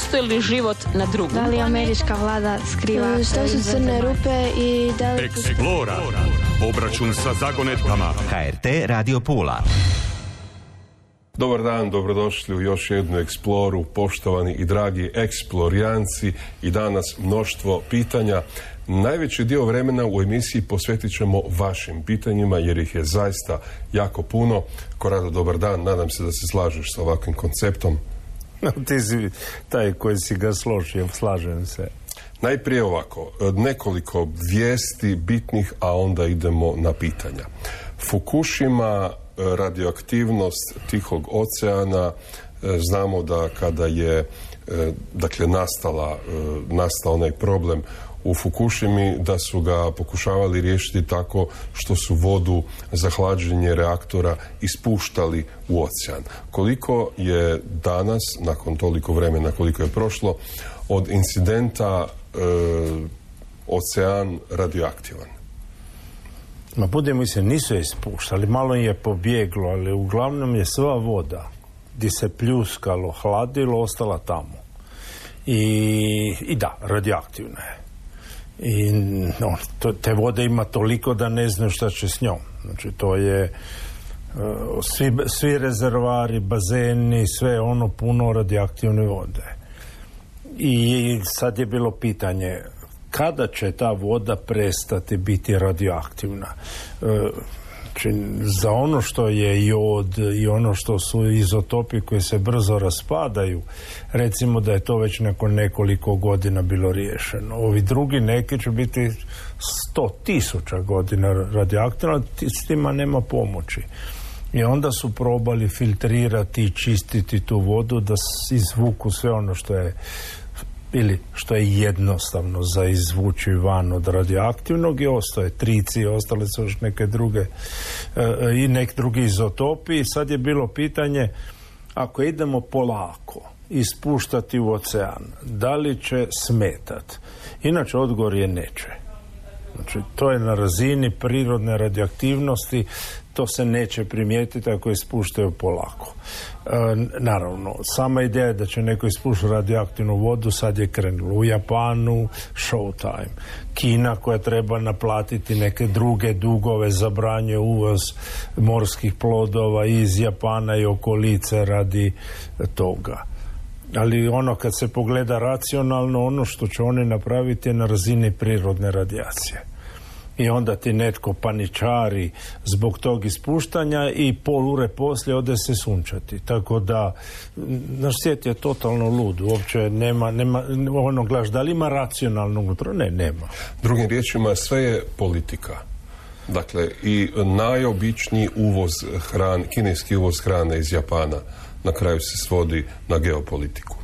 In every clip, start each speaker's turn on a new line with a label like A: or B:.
A: Postoji li život na drugom?
B: Da li američka vlada skriva...
C: Što su crne rupe i da li...
D: Eksplora. Obračun sa zagonetkama.
E: HRT Radio Pula.
F: Dobar dan, dobrodošli u još jednu eksploru, poštovani i dragi eksplorijanci i danas mnoštvo pitanja. Najveći dio vremena u emisiji posvetit ćemo vašim pitanjima jer ih je zaista jako puno. Korado, dobar dan, nadam se da se slažeš sa ovakvim konceptom.
G: Ti si taj koji si ga složio, slažem se.
F: Najprije ovako, nekoliko vijesti bitnih, a onda idemo na pitanja. Fukushima, radioaktivnost Tihog oceana, znamo da kada je dakle nastala, nastao onaj problem u Fukushimi da su ga pokušavali riješiti tako što su vodu za hlađenje reaktora ispuštali u ocean. Koliko je danas, nakon toliko vremena koliko je prošlo, od incidenta e, ocean radioaktivan?
G: Ma budemo se, nisu ispuštali, malo je pobjeglo, ali uglavnom je sva voda gdje se pljuskalo, hladilo, ostala tamo. I, i da, radioaktivna je i no, te vode ima toliko da ne znaju šta će s njom. Znači to je e, svi, svi rezervari, bazeni, sve ono puno radioaktivne vode. I sad je bilo pitanje kada će ta voda prestati biti radioaktivna. Znači, za ono što je jod i ono što su izotopi koji se brzo raspadaju, recimo da je to već nakon nekoliko godina bilo riješeno. Ovi drugi neki će biti sto tisuća godina radioaktivno, s tima nema pomoći. I onda su probali filtrirati i čistiti tu vodu da izvuku sve ono što je ili što je jednostavno za izvući van od radioaktivnog i ostaje trici, ostale su još neke druge e, i nek drugi izotopi sad je bilo pitanje ako idemo polako ispuštati u ocean, da li će smetat? Inače odgovor je neće. Znači, to je na razini prirodne radioaktivnosti, to se neće primijetiti ako ispuštaju polako. E, naravno, sama ideja je da će neko ispuštati radioaktivnu vodu, sad je krenulo u Japanu, showtime. Kina koja treba naplatiti neke druge dugove, zabranje uvoz morskih plodova iz Japana i okolice radi toga ali ono kad se pogleda racionalno ono što će oni napraviti je na razini prirodne radijacije i onda ti netko paničari zbog tog ispuštanja i pol ure poslije ode se sunčati. Tako da naš svijet je totalno lud. Uopće nema, nema ono glaš, da li ima racionalno unutra? Ne, nema.
F: Drugim riječima, sve je politika. Dakle, i najobičniji uvoz hrane, kineski uvoz hrane iz Japana na kraju se svodi na geopolitiku.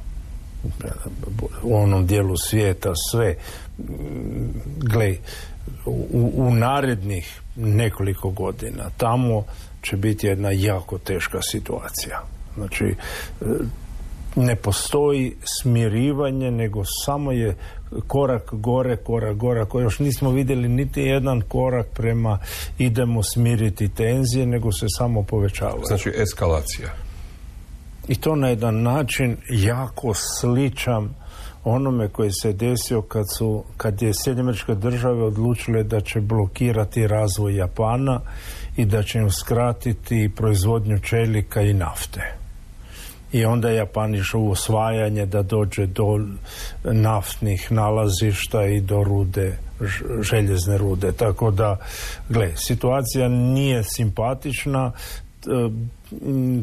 G: U onom dijelu svijeta sve glej, u, u narednih nekoliko godina tamo će biti jedna jako teška situacija. Znači, e, ne postoji smirivanje, nego samo je korak gore, korak gore, koji još nismo vidjeli niti jedan korak prema idemo smiriti tenzije, nego se samo povećava.
F: Znači eskalacija.
G: I to na jedan način jako sličan onome koji se desio kad, su, kad je Sjedinjeničke države odlučile da će blokirati razvoj Japana i da će im skratiti proizvodnju čelika i nafte. I onda je Japan išao u osvajanje da dođe do naftnih nalazišta i do rude, željezne rude. Tako da, gle, situacija nije simpatična,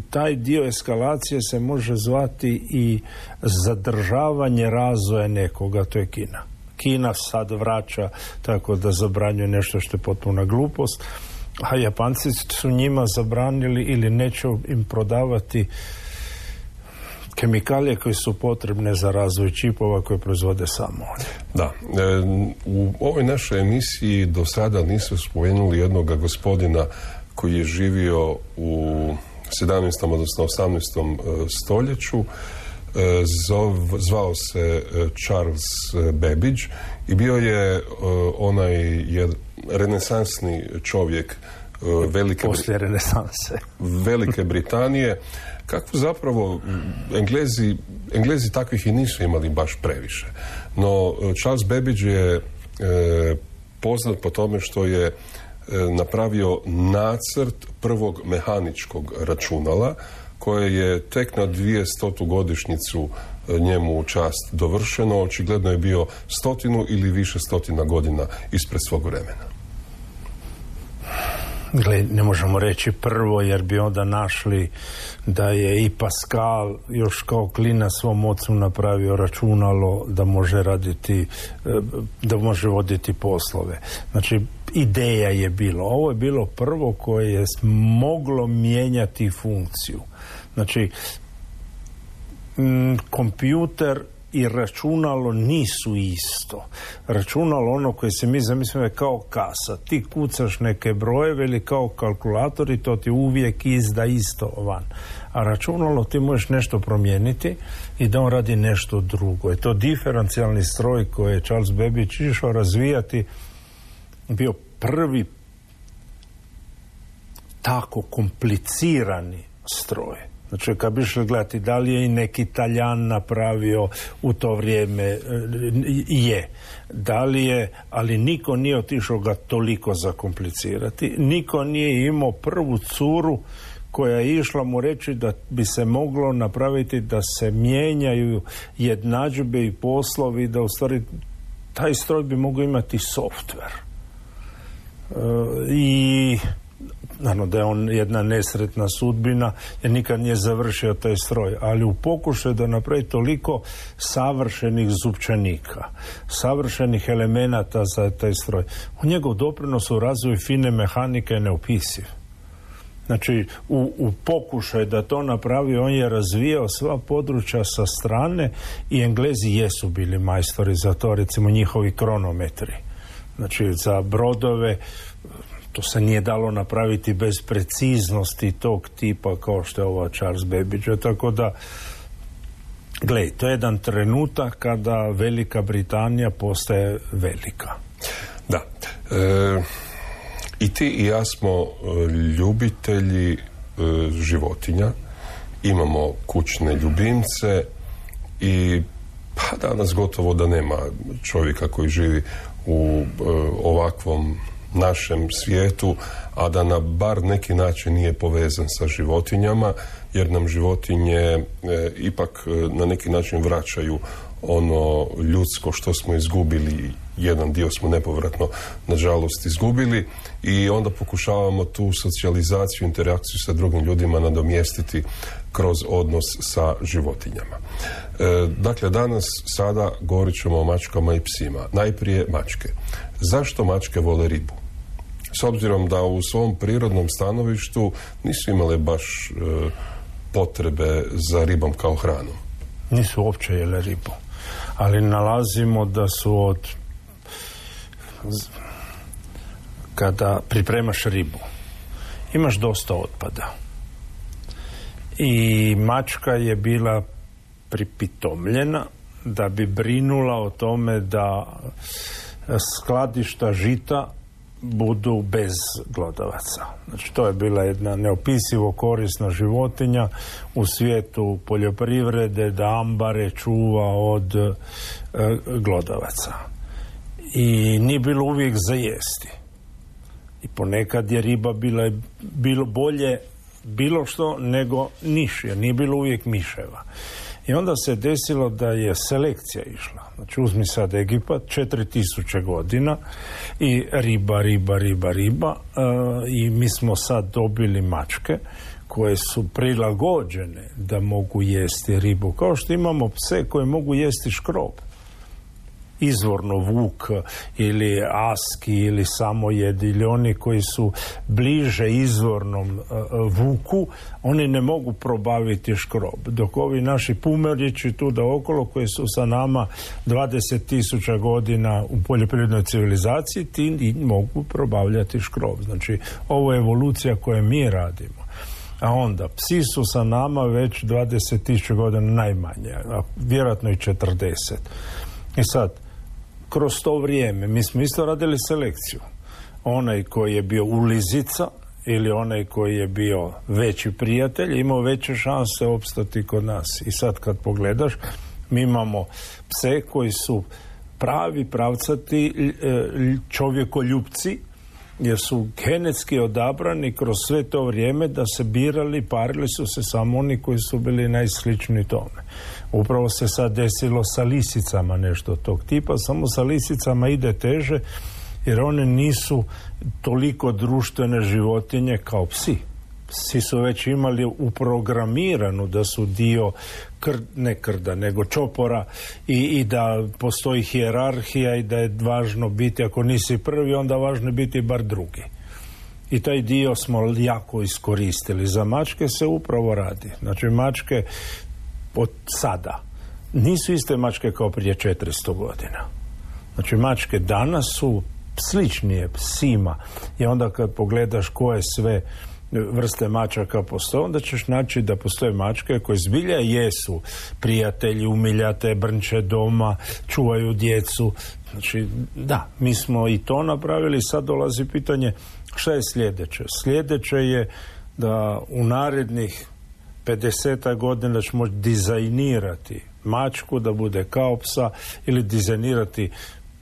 G: taj dio eskalacije se može zvati i zadržavanje razvoja nekoga, to je Kina. Kina sad vraća tako da zabranjuje nešto što je potpuna glupost, a Japanci su njima zabranili ili neće im prodavati kemikalije koje su potrebne za razvoj čipova koje proizvode samo
F: Da. E, u ovoj našoj emisiji do sada nisu spomenuli jednog gospodina koji je živio u 17. odnosno 18. E, stoljeću e, zvao se e, Charles Babbage i bio je onaj renesansni čovjek Velike,
G: Poslije renesanse.
F: Velike Britanije, kako zapravo Englezi, Englezi takvih i nisu imali baš previše. No, Charles Babbage je poznat po tome što je napravio nacrt prvog mehaničkog računala koje je tek na stotu godišnjicu e, njemu u čast dovršeno. Očigledno je bio stotinu ili više stotina godina ispred svog vremena.
G: Gle, ne možemo reći prvo jer bi onda našli da je i Pascal još kao klina svom ocu napravio računalo da može raditi, e, da može voditi poslove. Znači, ideja je bilo. Ovo je bilo prvo koje je moglo mijenjati funkciju. Znači, kompjuter i računalo nisu isto. Računalo ono koje se mi zamislimo je kao kasa. Ti kucaš neke brojeve ili kao kalkulator i to ti uvijek izda isto van. A računalo ti možeš nešto promijeniti i da on radi nešto drugo. Je to diferencijalni stroj koji je Charles Babbage išao razvijati bio prvi tako komplicirani stroj Znači, kad bi išli gledati da li je i neki Taljan napravio u to vrijeme, e, je. Da li je, ali niko nije otišao ga toliko zakomplicirati. Niko nije imao prvu curu koja je išla mu reći da bi se moglo napraviti da se mijenjaju jednadžbe i poslovi, da u stvari taj stroj bi mogao imati softver. I naravno da je on jedna nesretna sudbina jer nikad nije završio taj stroj, ali u pokušaju da napravi toliko savršenih zupčanika, savršenih elemenata za taj stroj. U njegov doprinos u razvoju fine mehanike je neopisiv. Znači, u, u pokušaju da to napravi, on je razvijao sva područja sa strane i Englezi jesu bili majstori za to, recimo njihovi kronometri. Znači, za brodove, to se nije dalo napraviti bez preciznosti tog tipa kao što je ova Charles Babbage. Tako da, gledaj, to je jedan trenutak kada Velika Britanija postaje velika.
F: Da. E, I ti i ja smo e, ljubitelji e, životinja. Imamo kućne ljubimce i pa danas gotovo da nema čovjeka koji živi u ovakvom našem svijetu, a da na bar neki način nije povezan sa životinjama, jer nam životinje e, ipak e, na neki način vraćaju ono ljudsko što smo izgubili, jedan dio smo nepovratno nažalost izgubili i onda pokušavamo tu socijalizaciju, interakciju sa drugim ljudima nadomjestiti kroz odnos sa životinjama. E, dakle, danas sada govorit ćemo o mačkama i psima. Najprije mačke. Zašto mačke vole ribu? s obzirom da u svom prirodnom stanovištu nisu imale baš e, potrebe za ribom kao hranom.
G: Nisu uopće jele ribu. Ali nalazimo da su od kada pripremaš ribu imaš dosta otpada. I mačka je bila pripitomljena da bi brinula o tome da skladišta žita budu bez glodavaca. Znači to je bila jedna neopisivo korisna životinja u svijetu poljoprivrede da ambare čuva od e, glodavaca. I nije bilo uvijek za jesti. I ponekad je riba bila bilo bolje bilo što nego niš, jer nije bilo uvijek miševa. I onda se desilo da je selekcija išla. Znači uzmi sad Egipat, 4000 godina i riba, riba, riba, riba e, i mi smo sad dobili mačke koje su prilagođene da mogu jesti ribu. Kao što imamo pse koje mogu jesti škrob izvorno vuk ili aski ili samojed ili oni koji su bliže izvornom e, vuku, oni ne mogu probaviti škrob. Dok ovi naši pumerići tu da okolo koji su sa nama 20.000 godina u poljoprivrednoj civilizaciji, ti mogu probavljati škrob. Znači, ovo je evolucija koju mi radimo. A onda, psi su sa nama već 20.000 godina najmanje, a vjerojatno i 40. I sad, kroz to vrijeme. Mi smo isto radili selekciju. Onaj koji je bio ulizica ili onaj koji je bio veći prijatelj imao veće šanse opstati kod nas. I sad kad pogledaš, mi imamo pse koji su pravi pravcati e, čovjekoljupci jer su genetski odabrani kroz sve to vrijeme da se birali, parili su se samo oni koji su bili najsličniji tome. Upravo se sad desilo sa lisicama nešto tog tipa, samo sa lisicama ide teže jer one nisu toliko društvene životinje kao psi. Psi su već imali uprogramiranu da su dio kr, ne krda, nego čopora i, i da postoji hijerarhija i da je važno biti, ako nisi prvi, onda važno biti bar drugi. I taj dio smo jako iskoristili. Za mačke se upravo radi. Znači mačke od sada nisu iste mačke kao prije 400 godina. Znači mačke danas su sličnije psima i onda kad pogledaš koje sve vrste mačaka postoje, onda ćeš naći da postoje mačke koje zbilja jesu prijatelji, umiljate, brnče doma, čuvaju djecu. Znači, da, mi smo i to napravili. Sad dolazi pitanje šta je sljedeće? Sljedeće je da u narednih 50 godina ćemo dizajnirati mačku da bude kao psa ili dizajnirati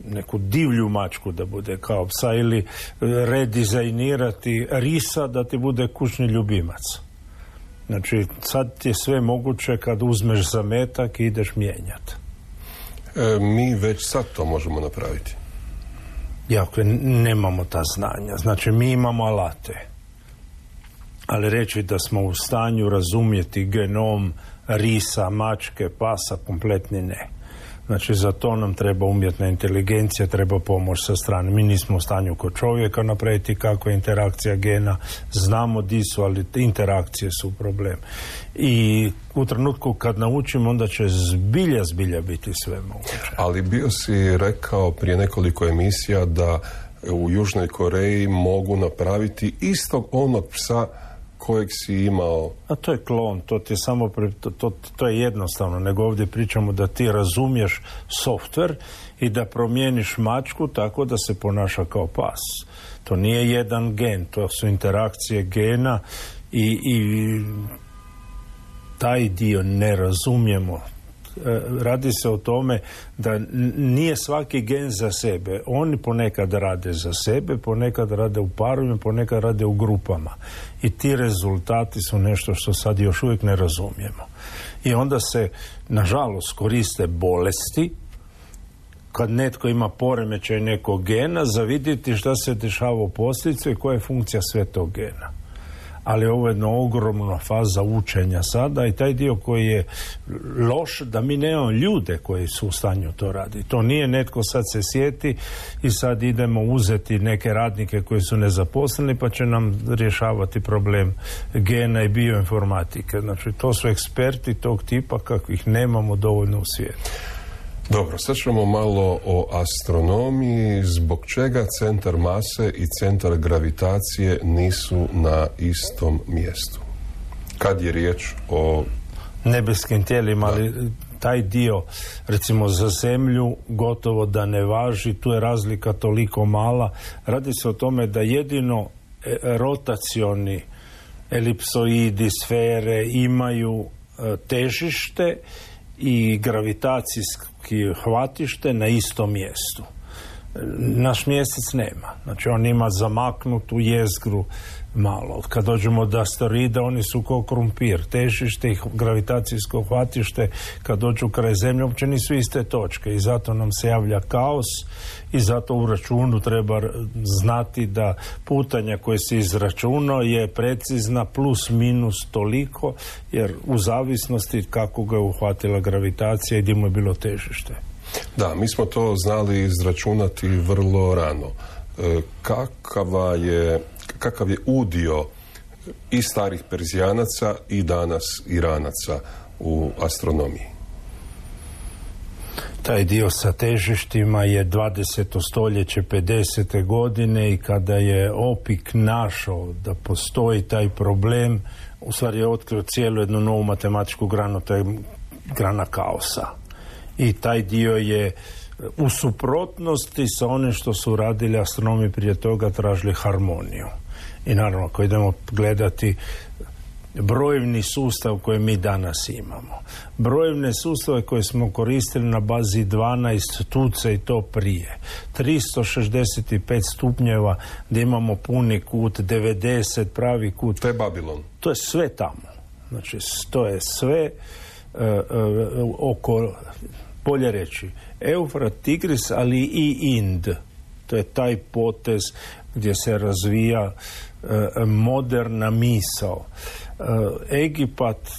G: neku divlju mačku da bude kao psa ili redizajnirati risa da ti bude kućni ljubimac. Znači, sad je sve moguće kad uzmeš zametak i ideš mijenjati.
F: E, mi već sad to možemo napraviti.
G: Jako nemamo ta znanja. Znači, mi imamo alate. Ali reći da smo u stanju razumjeti genom risa, mačke, pasa, kompletni ne. Znači za to nam treba umjetna inteligencija, treba pomoć sa strane. Mi nismo u stanju kod čovjeka napraviti kako je interakcija gena, znamo di su, ali interakcije su problem. I u trenutku kad naučimo, onda će zbilja, zbilja biti sve moguće.
F: Ali bio si rekao prije nekoliko emisija da u Južnoj Koreji mogu napraviti istog onog psa kojeg si imao?
G: A to je klon, to ti je samo to, to, to, je jednostavno, nego ovdje pričamo da ti razumiješ softver i da promijeniš mačku tako da se ponaša kao pas. To nije jedan gen, to su interakcije gena i, i taj dio ne razumijemo radi se o tome da nije svaki gen za sebe. Oni ponekad rade za sebe, ponekad rade u parovima, ponekad rade u grupama. I ti rezultati su nešto što sad još uvijek ne razumijemo. I onda se, nažalost, koriste bolesti kad netko ima poremećaj nekog gena za vidjeti šta se dešava u posljedicu i koja je funkcija sve tog gena ali ovo je jedna ogromna faza učenja sada i taj dio koji je loš da mi nemamo ljude koji su u stanju to raditi. To nije netko sad se sjeti i sad idemo uzeti neke radnike koji su nezaposleni pa će nam rješavati problem gena i bioinformatike. Znači to su eksperti tog tipa kakvih nemamo dovoljno u svijetu.
F: Dobro, sad ćemo malo o astronomiji. Zbog čega centar mase i centar gravitacije nisu na istom mjestu? Kad je riječ o...
G: Nebeskim tijelima, ali taj dio, recimo za zemlju, gotovo da ne važi, tu je razlika toliko mala. Radi se o tome da jedino e, rotacioni elipsoidi, sfere imaju e, težište i gravitacijski hvatište na istom mjestu. Naš mjesec nema. Znači on ima zamaknutu jezgru malo. Kad dođemo do asteroida, oni su kao krumpir. Težište i gravitacijsko hvatište kad dođu kraj zemlje uopće nisu iste točke i zato nam se javlja kaos i zato u računu treba znati da putanja koje se izračunao je precizna plus minus toliko jer u zavisnosti kako ga je uhvatila gravitacija i gdje mu je bilo težište.
F: Da, mi smo to znali izračunati vrlo rano. E, kakava je kakav je udio i starih Perzijanaca i danas Iranaca u astronomiji?
G: Taj dio sa težištima je 20. stoljeće 50. godine i kada je Opik našao da postoji taj problem, u stvari je otkrio cijelu jednu novu matematičku granu, to je grana kaosa. I taj dio je u suprotnosti sa onim što su radili astronomi prije toga tražili harmoniju I naravno, ako idemo gledati brojevni sustav koji mi danas imamo. Brojevne sustave koje smo koristili na bazi 12 tuca i to prije. 365 stupnjeva gdje imamo puni kut, 90 pravi kut.
F: To je Babilon.
G: To je sve tamo. Znači, to je sve uh, uh, oko, bolje reći, Eufrat, Tigris, ali i Ind. To je taj potez gdje se razvija uh, moderna misao. Egipat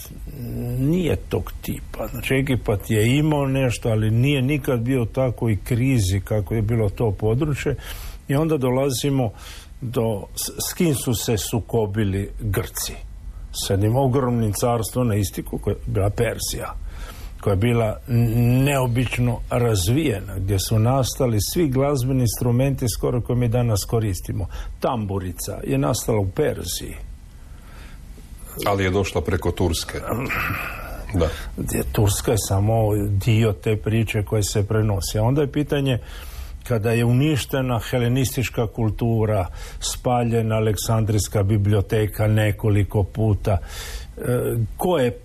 G: nije tog tipa. Znači, Egipat je imao nešto, ali nije nikad bio u takvoj krizi kako je bilo to područje. I onda dolazimo do, s kim su se sukobili Grci s jednim ogromnim carstvom na istiku koja je bila Persija koja je bila neobično razvijena, gdje su nastali svi glazbeni instrumenti skoro koje mi danas koristimo. Tamburica je nastala u Perziji.
F: Ali je došla preko Turske. Da.
G: Turska je samo dio te priče koje se prenosi. A onda je pitanje kada je uništena helenistička kultura, spaljena Aleksandrijska biblioteka nekoliko puta, e, ko je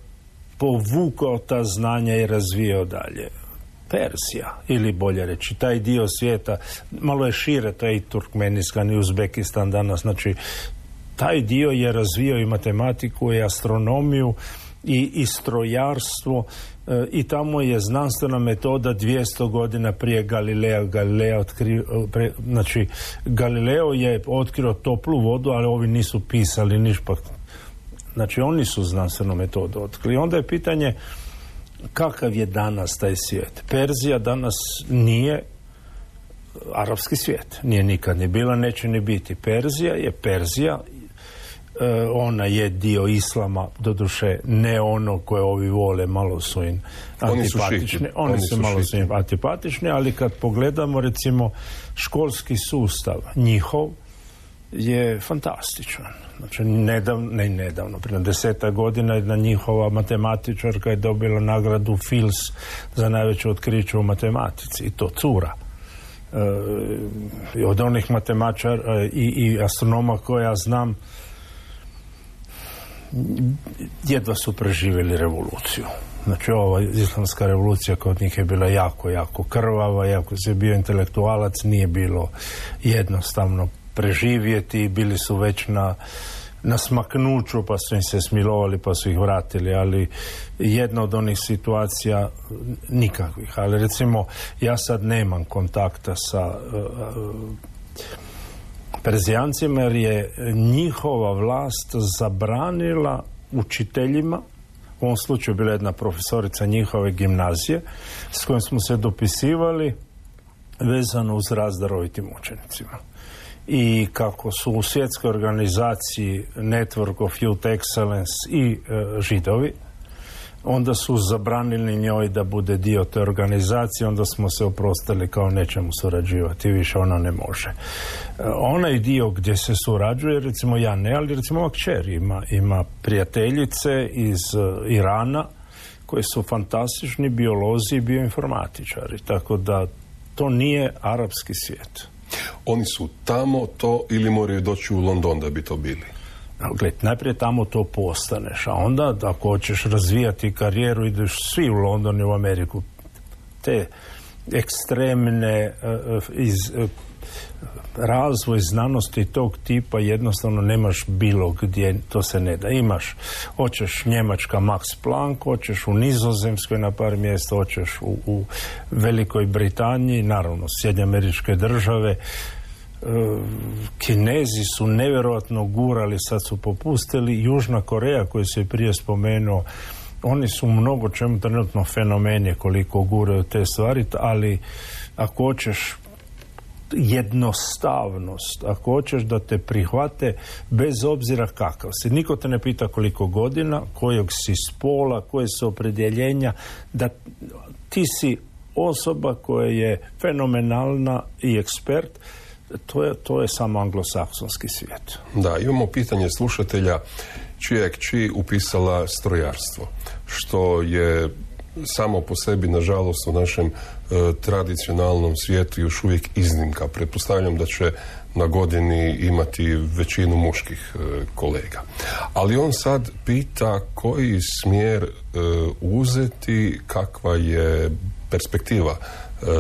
G: povukao ta znanja i razvijao dalje? Persija, ili bolje reći, taj dio svijeta, malo je šire, to je i Turkmenistan i Uzbekistan danas, znači taj dio je razvijao i matematiku i astronomiju i, i strojarstvo e, i tamo je znanstvena metoda 200 godina prije Galilea Galileo otkrio, pre, znači Galileo je otkrio toplu vodu ali ovi nisu pisali ništa. Znači oni su znanstvenu metodu otkrili. Onda je pitanje kakav je danas taj svijet? Perzija danas nije arapski svijet. Nije nikad ni bila, neće ni biti. Perzija je Perzija E, ona je dio islama, doduše ne ono koje ovi vole, malo su im antipatični. Oni, Oni su, malo su im antipatični, ali kad pogledamo recimo školski sustav njihov je fantastičan. Znači, nedavno, ne nedavno, prije deseta godina jedna njihova matematičarka je dobila nagradu Fils za najveće otkriće u matematici i to cura. E, od onih matematičara i, i astronoma koja ja znam jedva su preživjeli revoluciju. Znači ova islamska revolucija kod njih je bila jako, jako krvava, jako se bio intelektualac, nije bilo jednostavno preživjeti, bili su već na, na smaknuću pa su im se smilovali pa su ih vratili, ali jedna od onih situacija nikakvih. Ali recimo ja sad nemam kontakta sa uh, Perzijancima jer je njihova vlast zabranila učiteljima u ovom slučaju bila jedna profesorica njihove gimnazije s kojom smo se dopisivali vezano uz razdarovitim učenicima. I kako su u svjetskoj organizaciji Network of Youth Excellence i e, židovi onda su zabranili njoj da bude dio te organizacije, onda smo se oprostili kao nećemo surađivati, više ona ne može. E, onaj dio gdje se surađuje, recimo ja ne, ali recimo ova kćer ima, ima prijateljice iz e, Irana koji su fantastični biolozi i bioinformatičari, tako da to nije arapski svijet.
F: Oni su tamo to ili moraju doći u London da bi to bili?
G: Gled, najprije tamo to postaneš, a onda ako hoćeš razvijati karijeru ideš svi u London i u Ameriku. Te ekstremne uh, iz uh, razvoj znanosti tog tipa jednostavno nemaš bilo gdje, to se ne da. Imaš, hoćeš Njemačka Max Planck, hoćeš u Nizozemskoj na par mjesta, hoćeš u, u Velikoj Britaniji, naravno Sjedinje američke države, Kinezi su nevjerojatno gurali, sad su popustili. Južna Koreja koju se prije spomenuo, oni su mnogo čemu trenutno fenomenije koliko guraju te stvari, ali ako hoćeš jednostavnost, ako hoćeš da te prihvate bez obzira kakav si. Niko te ne pita koliko godina, kojeg si spola, koje su opredjeljenja, da ti si osoba koja je fenomenalna i ekspert, to je, to je samo anglosaksonski svijet.
F: Da, imamo pitanje slušatelja čija je kći upisala strojarstvo, što je samo po sebi, nažalost, u našem e, tradicionalnom svijetu još uvijek iznimka. Pretpostavljam da će na godini imati većinu muških e, kolega. Ali on sad pita koji smjer e, uzeti, kakva je perspektiva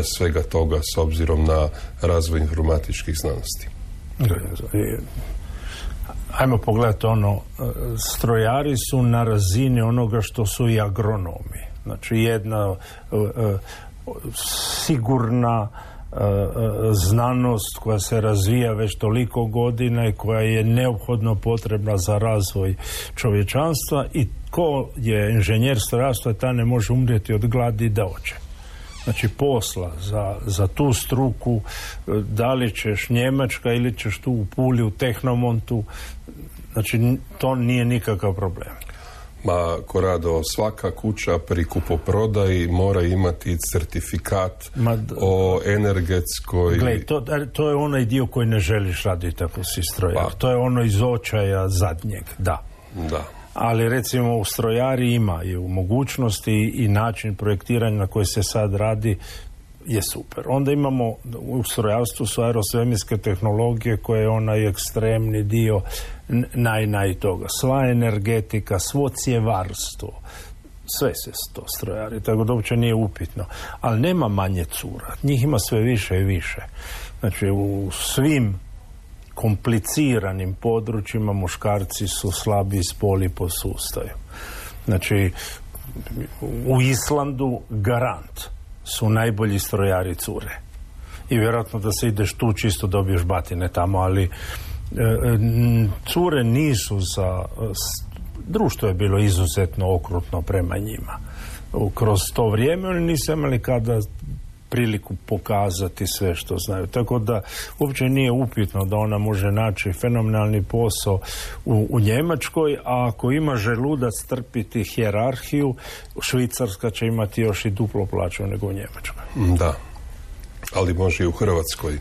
F: svega toga s obzirom na razvoj informatičkih znanosti.
G: Ajmo pogledati ono, strojari su na razini onoga što su i agronomi. Znači jedna e, e, sigurna e, znanost koja se razvija već toliko godina i koja je neophodno potrebna za razvoj čovječanstva i ko je inženjer strojarstva ta ne može umrijeti od gladi da oče. Znači posla za, za tu struku, da li ćeš Njemačka ili ćeš tu u Puli u Tehnomontu, znači to nije nikakav problem.
F: Ma, Korado, svaka kuća pri kupoprodaji mora imati certifikat o energetskoj...
G: Gle, to, to je onaj dio koji ne želiš raditi ako si strojar. Pa. To je ono iz očaja zadnjeg, da.
F: Da.
G: Ali recimo u strojari ima mogućnosti i način projektiranja na koji se sad radi je super. Onda imamo u strojarstvu su aerosvemirske tehnologije koje je onaj ekstremni dio naj, naj toga. Sva energetika, svo cjevarstvo, sve se to strojari, tako da uopće nije upitno. Ali nema manje cura, njih ima sve više i više. Znači u svim kompliciranim područjima muškarci su slabi spoli po sustaju. Znači u Islandu garant su najbolji strojari cure. I vjerojatno da se ideš tu čisto dobiješ batine tamo, ali e, cure nisu za društvo je bilo izuzetno okrutno prema njima kroz to vrijeme oni nisu imali kada priliku pokazati sve što znaju. Tako da uopće nije upitno da ona može naći fenomenalni posao u, u Njemačkoj, a ako ima želudac trpiti hjerarhiju, Švicarska će imati još i duplo plaću nego u Njemačkoj.
F: Da, ali može i u Hrvatskoj.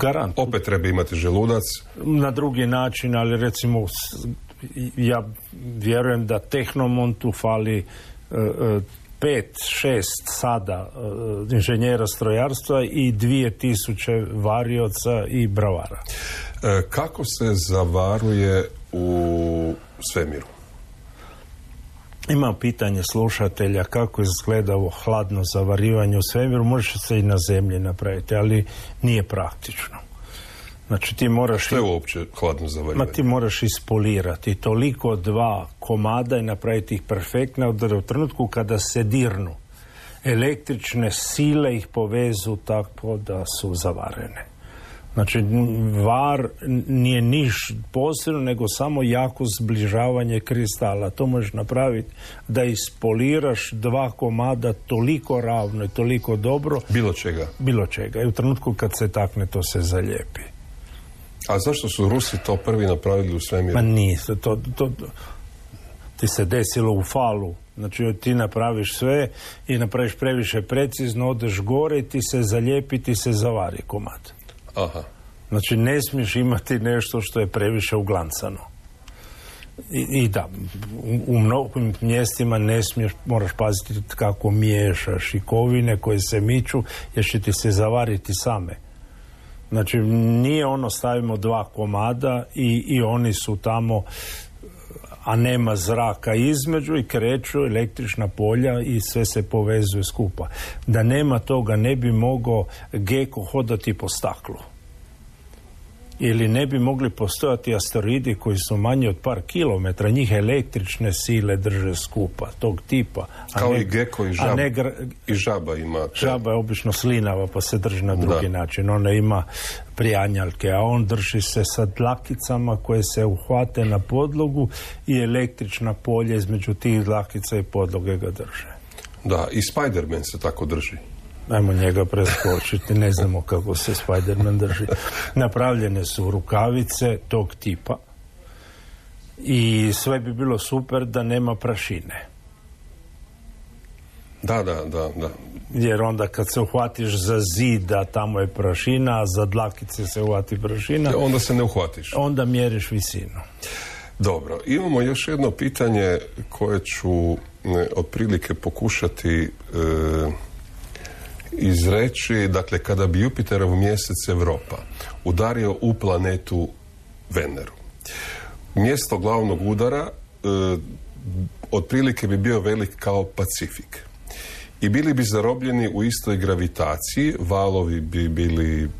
G: Garant.
F: Opet treba imati želudac.
G: Na drugi način, ali recimo ja vjerujem da Tehnomontu fali e, e, pet, šest sada e, inženjera strojarstva i dvije tisuće varioca i bravara.
F: kako se zavaruje u svemiru?
G: Ima pitanje slušatelja kako je izgledalo hladno zavarivanje u svemiru, može se i na zemlji napraviti, ali nije praktično. Znači ti moraš...
F: Što je uopće hladno zavarivanje?
G: Ma ti moraš ispolirati toliko dva komada i napraviti ih perfektno da u trenutku kada se dirnu električne sile ih povezu tako da su zavarene. Znači, var nije niš posebno, nego samo jako zbližavanje kristala. To možeš napraviti da ispoliraš dva komada toliko ravno i toliko dobro.
F: Bilo čega?
G: Bilo čega. I u trenutku kad se takne, to se zalijepi.
F: A zašto su Rusi to prvi napravili u svemiru?
G: Pa nije. To, to, to, ti se desilo u falu. Znači ti napraviš sve i napraviš previše precizno, odeš gore i ti se zalijepi, ti se zavari komad.
F: Aha.
G: Znači ne smiješ imati nešto što je previše uglancano. I, i da, u, u mnogim mjestima ne smiješ, moraš paziti kako miješaš i kovine koje se miču, jer će ti se zavariti same. Znači, nije ono stavimo dva komada i, i oni su tamo a nema zraka između i kreću električna polja i sve se povezuje skupa. Da nema toga ne bi mogao geko hodati po staklu ili ne bi mogli postojati asteroidi koji su manji od par kilometra, njih električne sile drže skupa, tog tipa.
F: A Kao i geko i žaba. I žaba ima.
G: Žaba je obično slinava pa se drži na drugi način. Ona ima prijanjalke, a on drži se sa dlakicama koje se uhvate na podlogu i električna polja između tih dlakica i podloge ga drže.
F: Da, i Spiderman se tako drži.
G: Ajmo njega preskočiti, ne znamo kako se Spiderman drži. Napravljene su rukavice tog tipa i sve bi bilo super da nema prašine.
F: Da, da, da, da.
G: Jer onda kad se uhvatiš za zida, tamo je prašina, a za dlakice se uhvati prašina.
F: onda se ne uhvatiš.
G: Onda mjeriš visinu.
F: Dobro, imamo još jedno pitanje koje ću otprilike pokušati e, izreći. Dakle, kada bi Jupiterov mjesec Europa udario u planetu Veneru. Mjesto glavnog udara e, otprilike bi bio velik kao Pacifik. I bili bi zarobljeni u istoj gravitaciji, valovi bi bili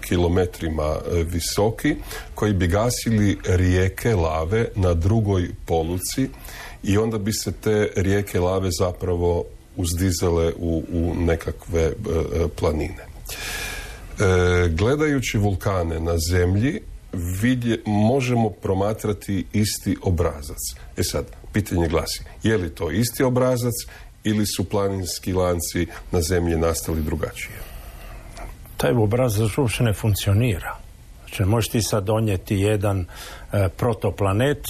F: kilometrima e, visoki, koji bi gasili rijeke lave na drugoj poluci i onda bi se te rijeke lave zapravo uzdizale u, u nekakve e, planine. E, gledajući vulkane na zemlji vidje, možemo promatrati isti obrazac. E sad, pitanje glasi, je li to isti obrazac ili su planinski lanci na zemlji nastali drugačije?
G: Taj obrazac uopće ne funkcionira. Znači, možeš ti sad donijeti jedan e, protoplanet,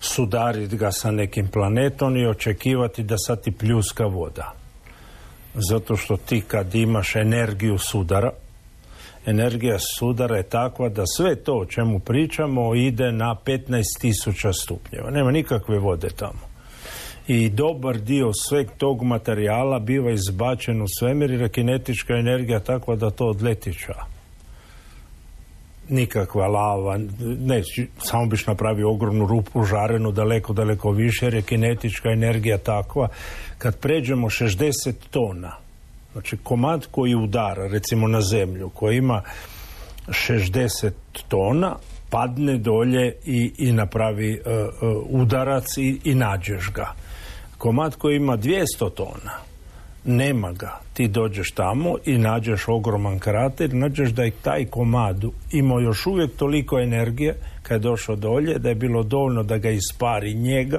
G: sudariti ga sa nekim planetom i očekivati da sad ti pljuska voda. Zato što ti kad imaš energiju sudara, energija sudara je takva da sve to o čemu pričamo ide na 15.000 stupnjeva. Nema nikakve vode tamo. I dobar dio sveg tog materijala biva izbačen u svemir jer je kinetička energija takva da to odletiča. Nikakva lava, ne, samo biš napravio ogromnu rupu žarenu daleko, daleko više jer je kinetička energija takva. Kad pređemo 60 tona, Znači komad koji udara recimo na zemlju koji ima 60 tona padne dolje i, i napravi uh, uh, udarac i, i nađeš ga. Komad koji ima 200 tona nema ga. Ti dođeš tamo i nađeš ogroman krater, nađeš da je taj komad imao još uvijek toliko energije kad je došao dolje, da je bilo dovoljno da ga ispari njega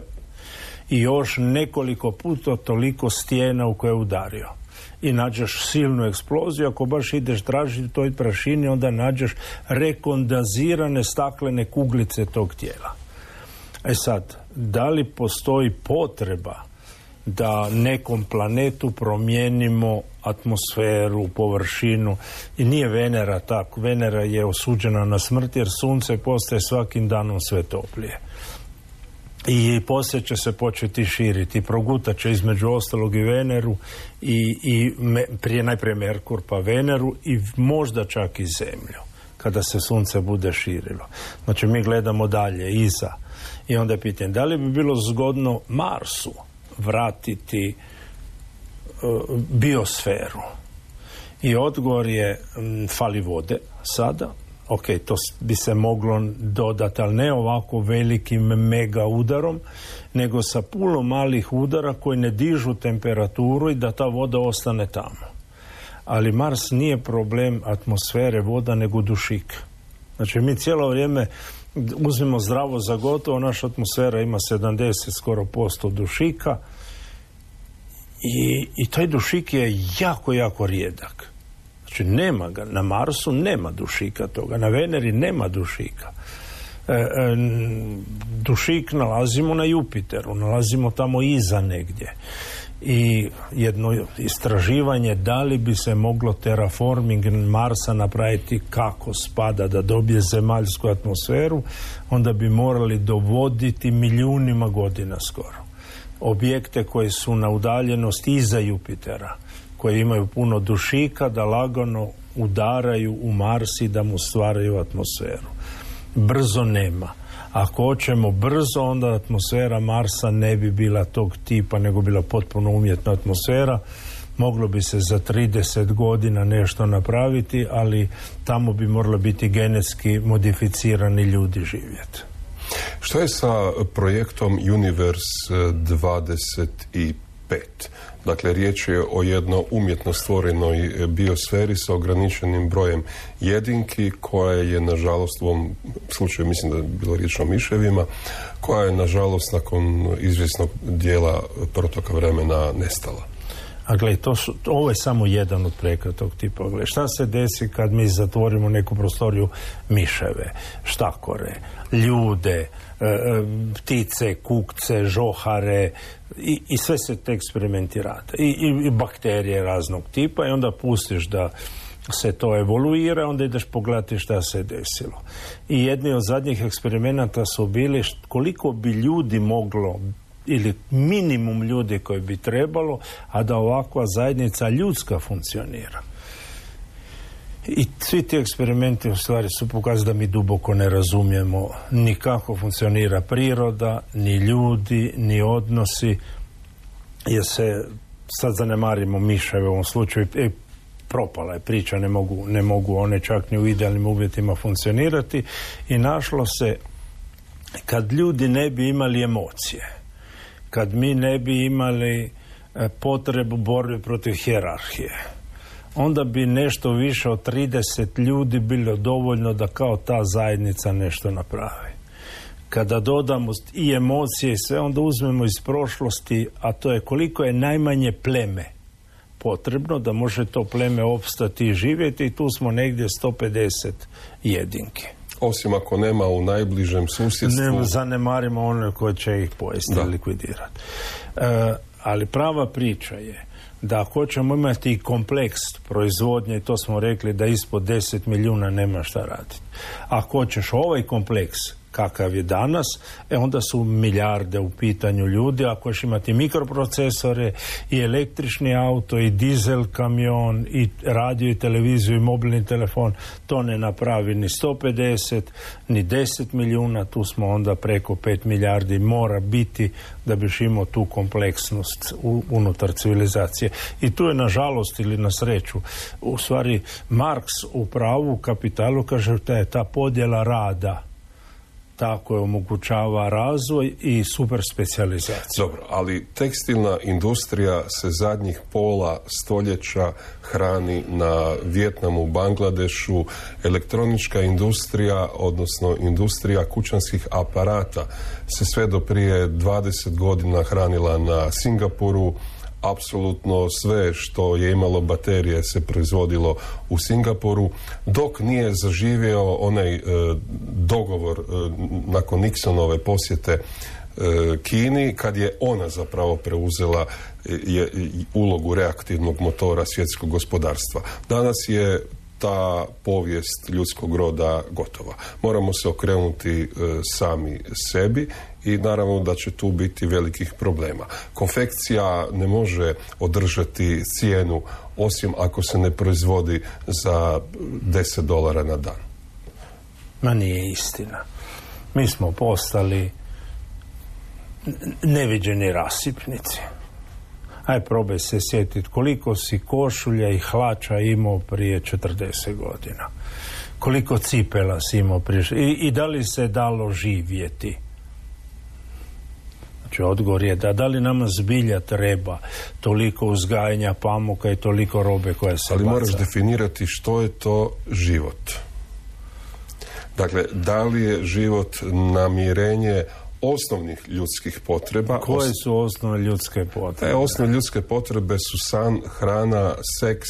G: i još nekoliko puta toliko stijena u koje je udario i nađeš silnu eksploziju. Ako baš ideš tražiti toj prašini, onda nađeš rekondazirane staklene kuglice tog tijela. E sad, da li postoji potreba da nekom planetu promijenimo atmosferu, površinu i nije Venera tako. Venera je osuđena na smrt jer sunce postaje svakim danom sve toplije i poslije će se početi širiti. Progutat će između ostalog i Veneru i, i prije najprije Merkur pa Veneru i možda čak i Zemlju kada se sunce bude širilo. Znači mi gledamo dalje, iza. I onda je pitanje, da li bi bilo zgodno Marsu vratiti uh, biosferu? I odgovor je fali vode sada, ok, to bi se moglo dodati, ali ne ovako velikim mega udarom, nego sa puno malih udara koji ne dižu temperaturu i da ta voda ostane tamo. Ali Mars nije problem atmosfere voda, nego dušik. Znači mi cijelo vrijeme uzmemo zdravo za gotovo, naša atmosfera ima 70 skoro posto dušika i, i taj dušik je jako, jako rijedak. Znači nema ga, na Marsu nema dušika toga, na Veneri nema dušika. E, e, dušik nalazimo na Jupiteru, nalazimo tamo iza negdje. I jedno istraživanje da li bi se moglo terraforming Marsa napraviti kako spada da dobije zemaljsku atmosferu, onda bi morali dovoditi milijunima godina skoro. Objekte koji su na udaljenost iza Jupitera koje imaju puno dušika da lagano udaraju u Mars i da mu stvaraju atmosferu. Brzo nema. Ako hoćemo brzo, onda atmosfera Marsa ne bi bila tog tipa, nego bila potpuno umjetna atmosfera. Moglo bi se za 30 godina nešto napraviti, ali tamo bi moralo biti genetski modificirani ljudi živjeti.
F: Što je sa projektom Universe 25? Dakle, riječ je o jedno umjetno stvorenoj biosferi sa ograničenim brojem jedinki koja je, nažalost, u ovom slučaju mislim da je bilo riječ o miševima, koja je, nažalost, nakon izvjesnog dijela protoka vremena nestala.
G: A gle, to su, ovo je samo jedan od projekata tog tipa. Gle, šta se desi kad mi zatvorimo neku prostoriju miševe, štakore, ljude, e, e, ptice, kukce, žohare i, i sve se te eksperimenti. I, i, I bakterije raznog tipa i onda pustiš da se to evoluira, onda ideš pogledati šta se desilo. I jedni od zadnjih eksperimenata su bili koliko bi ljudi moglo ili minimum ljudi koji bi trebalo, a da ovakva zajednica ljudska funkcionira. I svi ti eksperimenti u stvari su pokazali da mi duboko ne razumijemo ni kako funkcionira priroda, ni ljudi, ni odnosi, jer se sad zanemarimo miševe u ovom slučaju, e, propala je priča, ne mogu, ne mogu one čak ni u idealnim uvjetima funkcionirati i našlo se kad ljudi ne bi imali emocije, kad mi ne bi imali e, potrebu borbe protiv hjerarhije, onda bi nešto više od 30 ljudi bilo dovoljno da kao ta zajednica nešto napravi. Kada dodamo i emocije i sve, onda uzmemo iz prošlosti, a to je koliko je najmanje pleme potrebno da može to pleme opstati i živjeti i tu smo negdje 150 jedinke.
F: Osim ako nema u najbližem susjedstvu.
G: Ne zanemarimo one koje će ih pojesti i likvidirati. E, ali prava priča je da hoćemo imati kompleks proizvodnje, i to smo rekli da ispod 10 milijuna nema šta raditi. Ako hoćeš ovaj kompleks kakav je danas, e onda su milijarde u pitanju ljudi, ako još imati mikroprocesore i električni auto i dizel kamion i radio i televiziju i mobilni telefon, to ne napravi ni 150 ni 10 milijuna, tu smo onda preko 5 milijardi. Mora biti da biš imao tu kompleksnost unutar civilizacije. I tu je nažalost ili na sreću u stvari Marks u pravu kapitalu kaže da je ta podjela rada tako je omogućava razvoj i super specijalizaciju.
F: Dobro, ali tekstilna industrija se zadnjih pola stoljeća hrani na Vjetnamu, Bangladešu, elektronička industrija, odnosno industrija kućanskih aparata se sve do prije 20 godina hranila na Singapuru, apsolutno sve što je imalo baterije se proizvodilo u Singapuru dok nije zaživio onaj e, dogovor e, nakon Nixonove posjete e, Kini kad je ona zapravo preuzela je, ulogu reaktivnog motora svjetskog gospodarstva. Danas je ta povijest ljudskog roda gotova. Moramo se okrenuti sami sebi i naravno da će tu biti velikih problema. Konfekcija ne može održati cijenu osim ako se ne proizvodi za 10 dolara na dan.
G: Ma nije istina. Mi smo postali neviđeni rasipnici. Aj probaj se sjetiti koliko si košulja i hlača imao prije 40 godina. Koliko cipela si imao prije... I, i da li se dalo živjeti? Znači, odgovor je da da li nama zbilja treba toliko uzgajanja pamuka i toliko robe koja se
F: Ali moraš definirati što je to život. Dakle, da li je život namirenje osnovnih ljudskih potreba.
G: Koje su osnovne ljudske potrebe?
F: E, osnovne ljudske potrebe su san, hrana, seks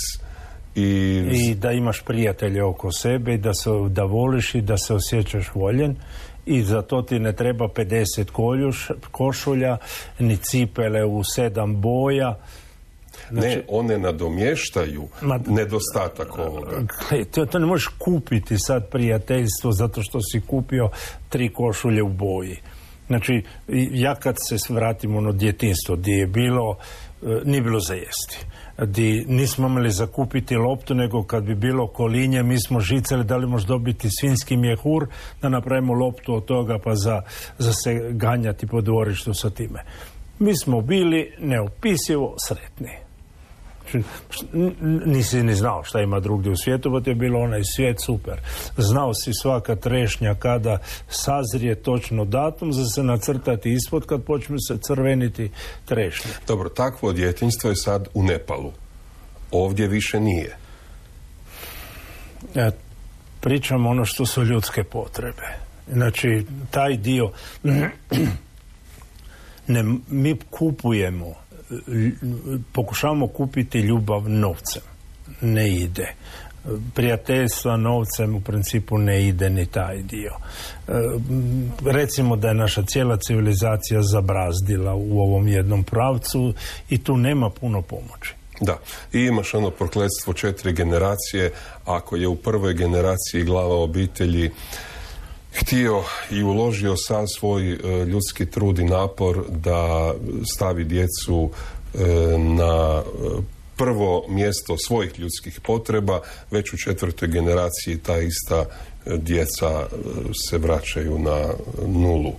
F: i...
G: I da imaš prijatelje oko sebe i da, se, da voliš i da se osjećaš voljen i za to ti ne treba 50 koljuš, košulja, ni cipele u sedam boja.
F: Znači, ne, one nadomještaju ma, nedostatak ovoga.
G: To, to ne možeš kupiti sad prijateljstvo zato što si kupio tri košulje u boji. Znači, ja kad se vratim ono djetinstvo gdje je bilo, e, nije bilo za jesti di nismo imali zakupiti loptu, nego kad bi bilo kolinje, mi smo žicali da li može dobiti svinski mjehur, da napravimo loptu od toga pa za, za se ganjati po dvorištu sa time. Mi smo bili neopisivo sretni. Nisi ni znao šta ima drugdje u svijetu, ti je bilo onaj svijet super. Znao si svaka trešnja kada sazrije točno datum za se nacrtati ispod kad počnu se crveniti trešnje.
F: Dobro, takvo djetinjstvo je sad u Nepalu. Ovdje više nije.
G: Ja pričam ono što su ljudske potrebe. Znači, taj dio ne, mi kupujemo pokušavamo kupiti ljubav novcem. Ne ide. Prijateljstva novcem u principu ne ide ni taj dio. E, recimo da je naša cijela civilizacija zabrazdila u ovom jednom pravcu i tu nema puno pomoći.
F: Da, i imaš ono prokletstvo četiri generacije, ako je u prvoj generaciji glava obitelji htio i uložio sav svoj e, ljudski trud i napor da stavi djecu e, na e, prvo mjesto svojih ljudskih potreba, već u četvrtoj generaciji ta ista djeca se vraćaju na nulu.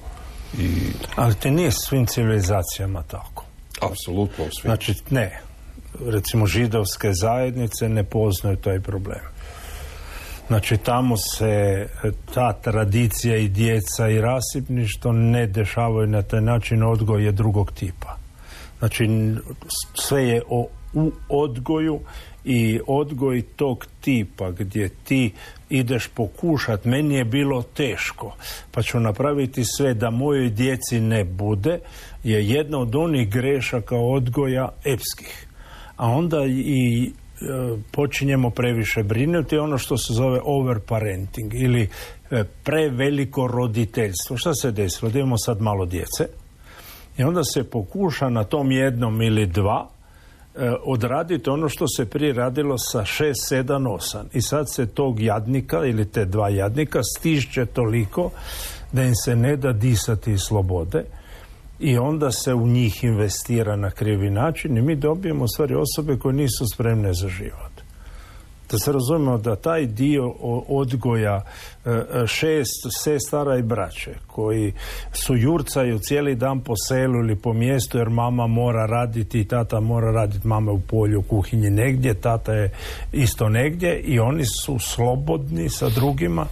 F: I...
G: Ali te nije svim civilizacijama tako.
F: Apsolutno svim.
G: Znači, ne. Recimo, židovske zajednice ne poznaju taj problem. Znači tamo se ta tradicija i djeca i rasipništvo ne dešavaju na taj način odgoj je drugog tipa. Znači sve je o, u odgoju i odgoj tog tipa gdje ti ideš pokušat, meni je bilo teško, pa ću napraviti sve da mojoj djeci ne bude, je jedna od onih grešaka odgoja epskih. A onda i počinjemo previše brinuti ono što se zove overparenting ili e, preveliko roditeljstvo. Šta se desilo? Da imamo sad malo djece i onda se pokuša na tom jednom ili dva e, odraditi ono što se prije radilo sa šest, sedam, osam. I sad se tog jadnika ili te dva jadnika stišće toliko da im se ne da disati slobode i onda se u njih investira na krivi način i mi dobijemo stvari osobe koje nisu spremne za život. Da se razumijemo da taj dio odgoja e, e, šest sestara i braće koji su jurcaju cijeli dan po selu ili po mjestu jer mama mora raditi i tata mora raditi mama u polju, u kuhinji negdje, tata je isto negdje i oni su slobodni sa drugima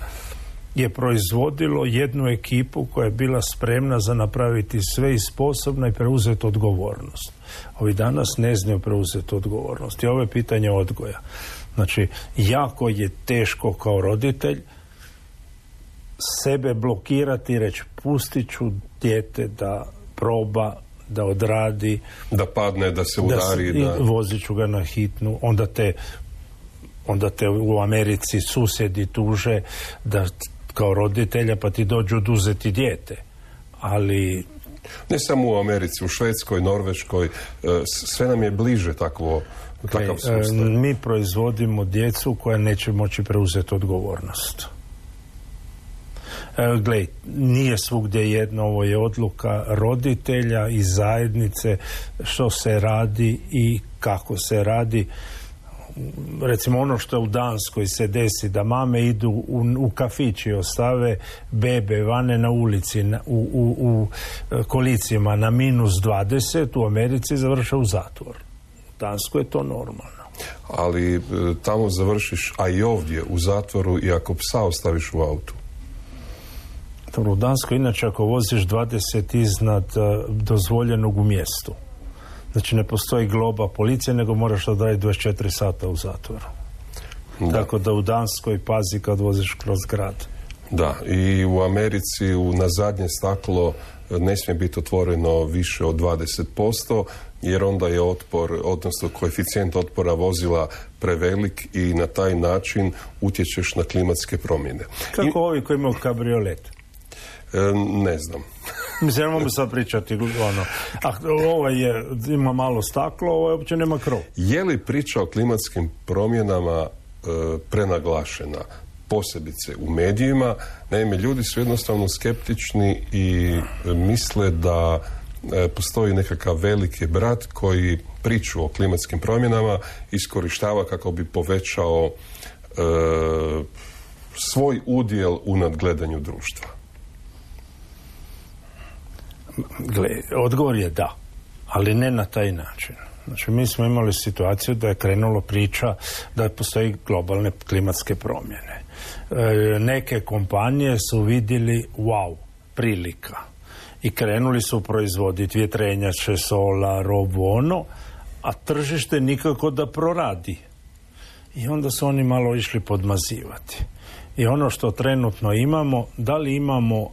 G: je proizvodilo jednu ekipu koja je bila spremna za napraviti sve i sposobna i preuzeti odgovornost. Ovi danas ne znaju preuzeti odgovornost. I ovo je pitanje odgoja. Znači, jako je teško kao roditelj sebe blokirati i reći pustit ću dijete da proba da odradi
F: da padne, da se udari
G: da, da... vozit ću ga na hitnu onda te onda te u Americi susjedi tuže da kao roditelja pa ti dođu oduzeti dijete. Ali
F: ne samo u Americi, u Švedskoj, Norveškoj, e, sve nam je bliže takvo, takav e, sustav.
G: Mi proizvodimo djecu koja neće moći preuzeti odgovornost. E, Glej, nije svugdje jedno, ovo je odluka roditelja i zajednice što se radi i kako se radi recimo ono što u Danskoj se desi da mame idu u, u kafić i ostave bebe vane na ulici u, u, u e, kolicima na minus 20 u Americi završa u zatvor u Danskoj je to normalno.
F: Ali e, tamo završiš a i ovdje u zatvoru i ako psa ostaviš u autu.
G: U Danskoj inače ako voziš 20 iznad e, dozvoljenog u mjestu Znači ne postoji globa policije, nego moraš odraditi 24 sata u zatvoru. Da. Tako da u Danskoj pazi kad voziš kroz grad.
F: Da, i u Americi u, na zadnje staklo ne smije biti otvoreno više od 20%, jer onda je otpor, odnosno koeficijent otpora vozila prevelik i na taj način utječeš na klimatske promjene.
G: Kako I... ovi koji imaju kabriolet?
F: E, ne znam.
G: Mislim, ne mogu sad pričati, ono, a ovaj je, ima malo staklo, ovaj uopće nema krov.
F: Je li priča o klimatskim promjenama e, prenaglašena? posebice u medijima. Naime, ljudi su jednostavno skeptični i misle da e, postoji nekakav veliki brat koji priču o klimatskim promjenama iskorištava kako bi povećao e, svoj udjel u nadgledanju društva.
G: Gle, odgovor je da, ali ne na taj način. Znači, mi smo imali situaciju da je krenulo priča da postoji globalne klimatske promjene. E, neke kompanije su vidjeli wow, prilika i krenuli su proizvoditi vjetrenjače, sola, robu, ono, a tržište nikako da proradi. I onda su oni malo išli podmazivati. I ono što trenutno imamo, da li imamo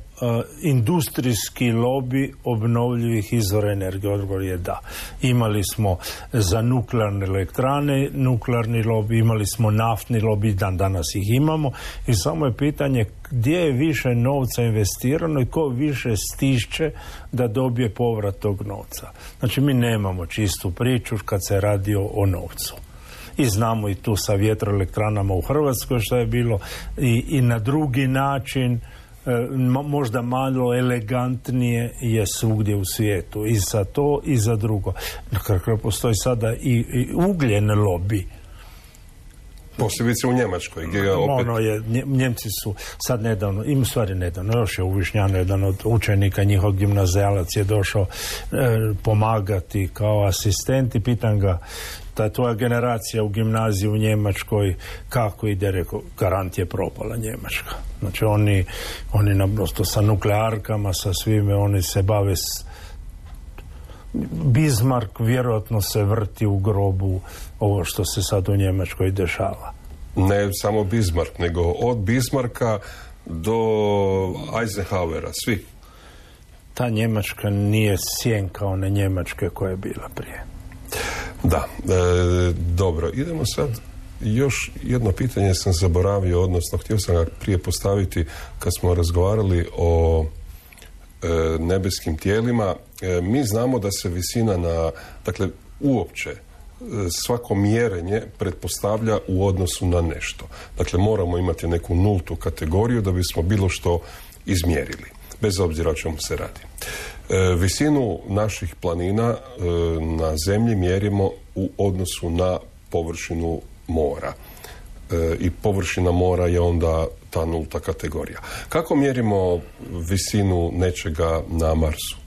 G: industrijski lobi obnovljivih izvora energije? Odgovor je da. Imali smo za nuklearne elektrane nuklearni lobi, imali smo naftni lobi, dan danas ih imamo i samo je pitanje gdje je više novca investirano i ko više stišće da dobije povrat tog novca. Znači mi nemamo čistu priču kad se radi o novcu i znamo i tu sa vjetroelektranama u Hrvatskoj što je bilo i, i na drugi način možda malo elegantnije je svugdje u svijetu i za to i za drugo. Kako postoji sada i, i ugljen lobby
F: Posebice u Njemačkoj gdje
G: opet... Ono je, Njemci su sad nedavno, im stvari nedavno, još je u Višnjanu jedan od učenika, njihov gimnazijalac je došao e, pomagati kao asistent i pitan ga ta tvoja generacija u gimnaziji u Njemačkoj kako ide, rekao, garant je propala Njemačka. Znači oni, oni naprosto sa nuklearkama, sa svime, oni se bave s Bismarck vjerojatno se vrti u grobu ovo što se sad u Njemačkoj dešava.
F: Ne samo Bismarck, nego od Bismarcka do Eisenhowera, svi.
G: Ta Njemačka nije sjen kao one Njemačke koja je bila prije.
F: Da, e, dobro, idemo sad još jedno pitanje sam zaboravio, odnosno htio sam ga prije postaviti kad smo razgovarali o e, nebeskim tijelima. E, mi znamo da se visina na, dakle, uopće svako mjerenje pretpostavlja u odnosu na nešto. Dakle, moramo imati neku nultu kategoriju da bismo bilo što izmjerili, bez obzira o čemu se radi. E, visinu naših planina e, na zemlji mjerimo u odnosu na površinu mora. E, I površina mora je onda ta nulta kategorija. Kako mjerimo visinu nečega na Marsu?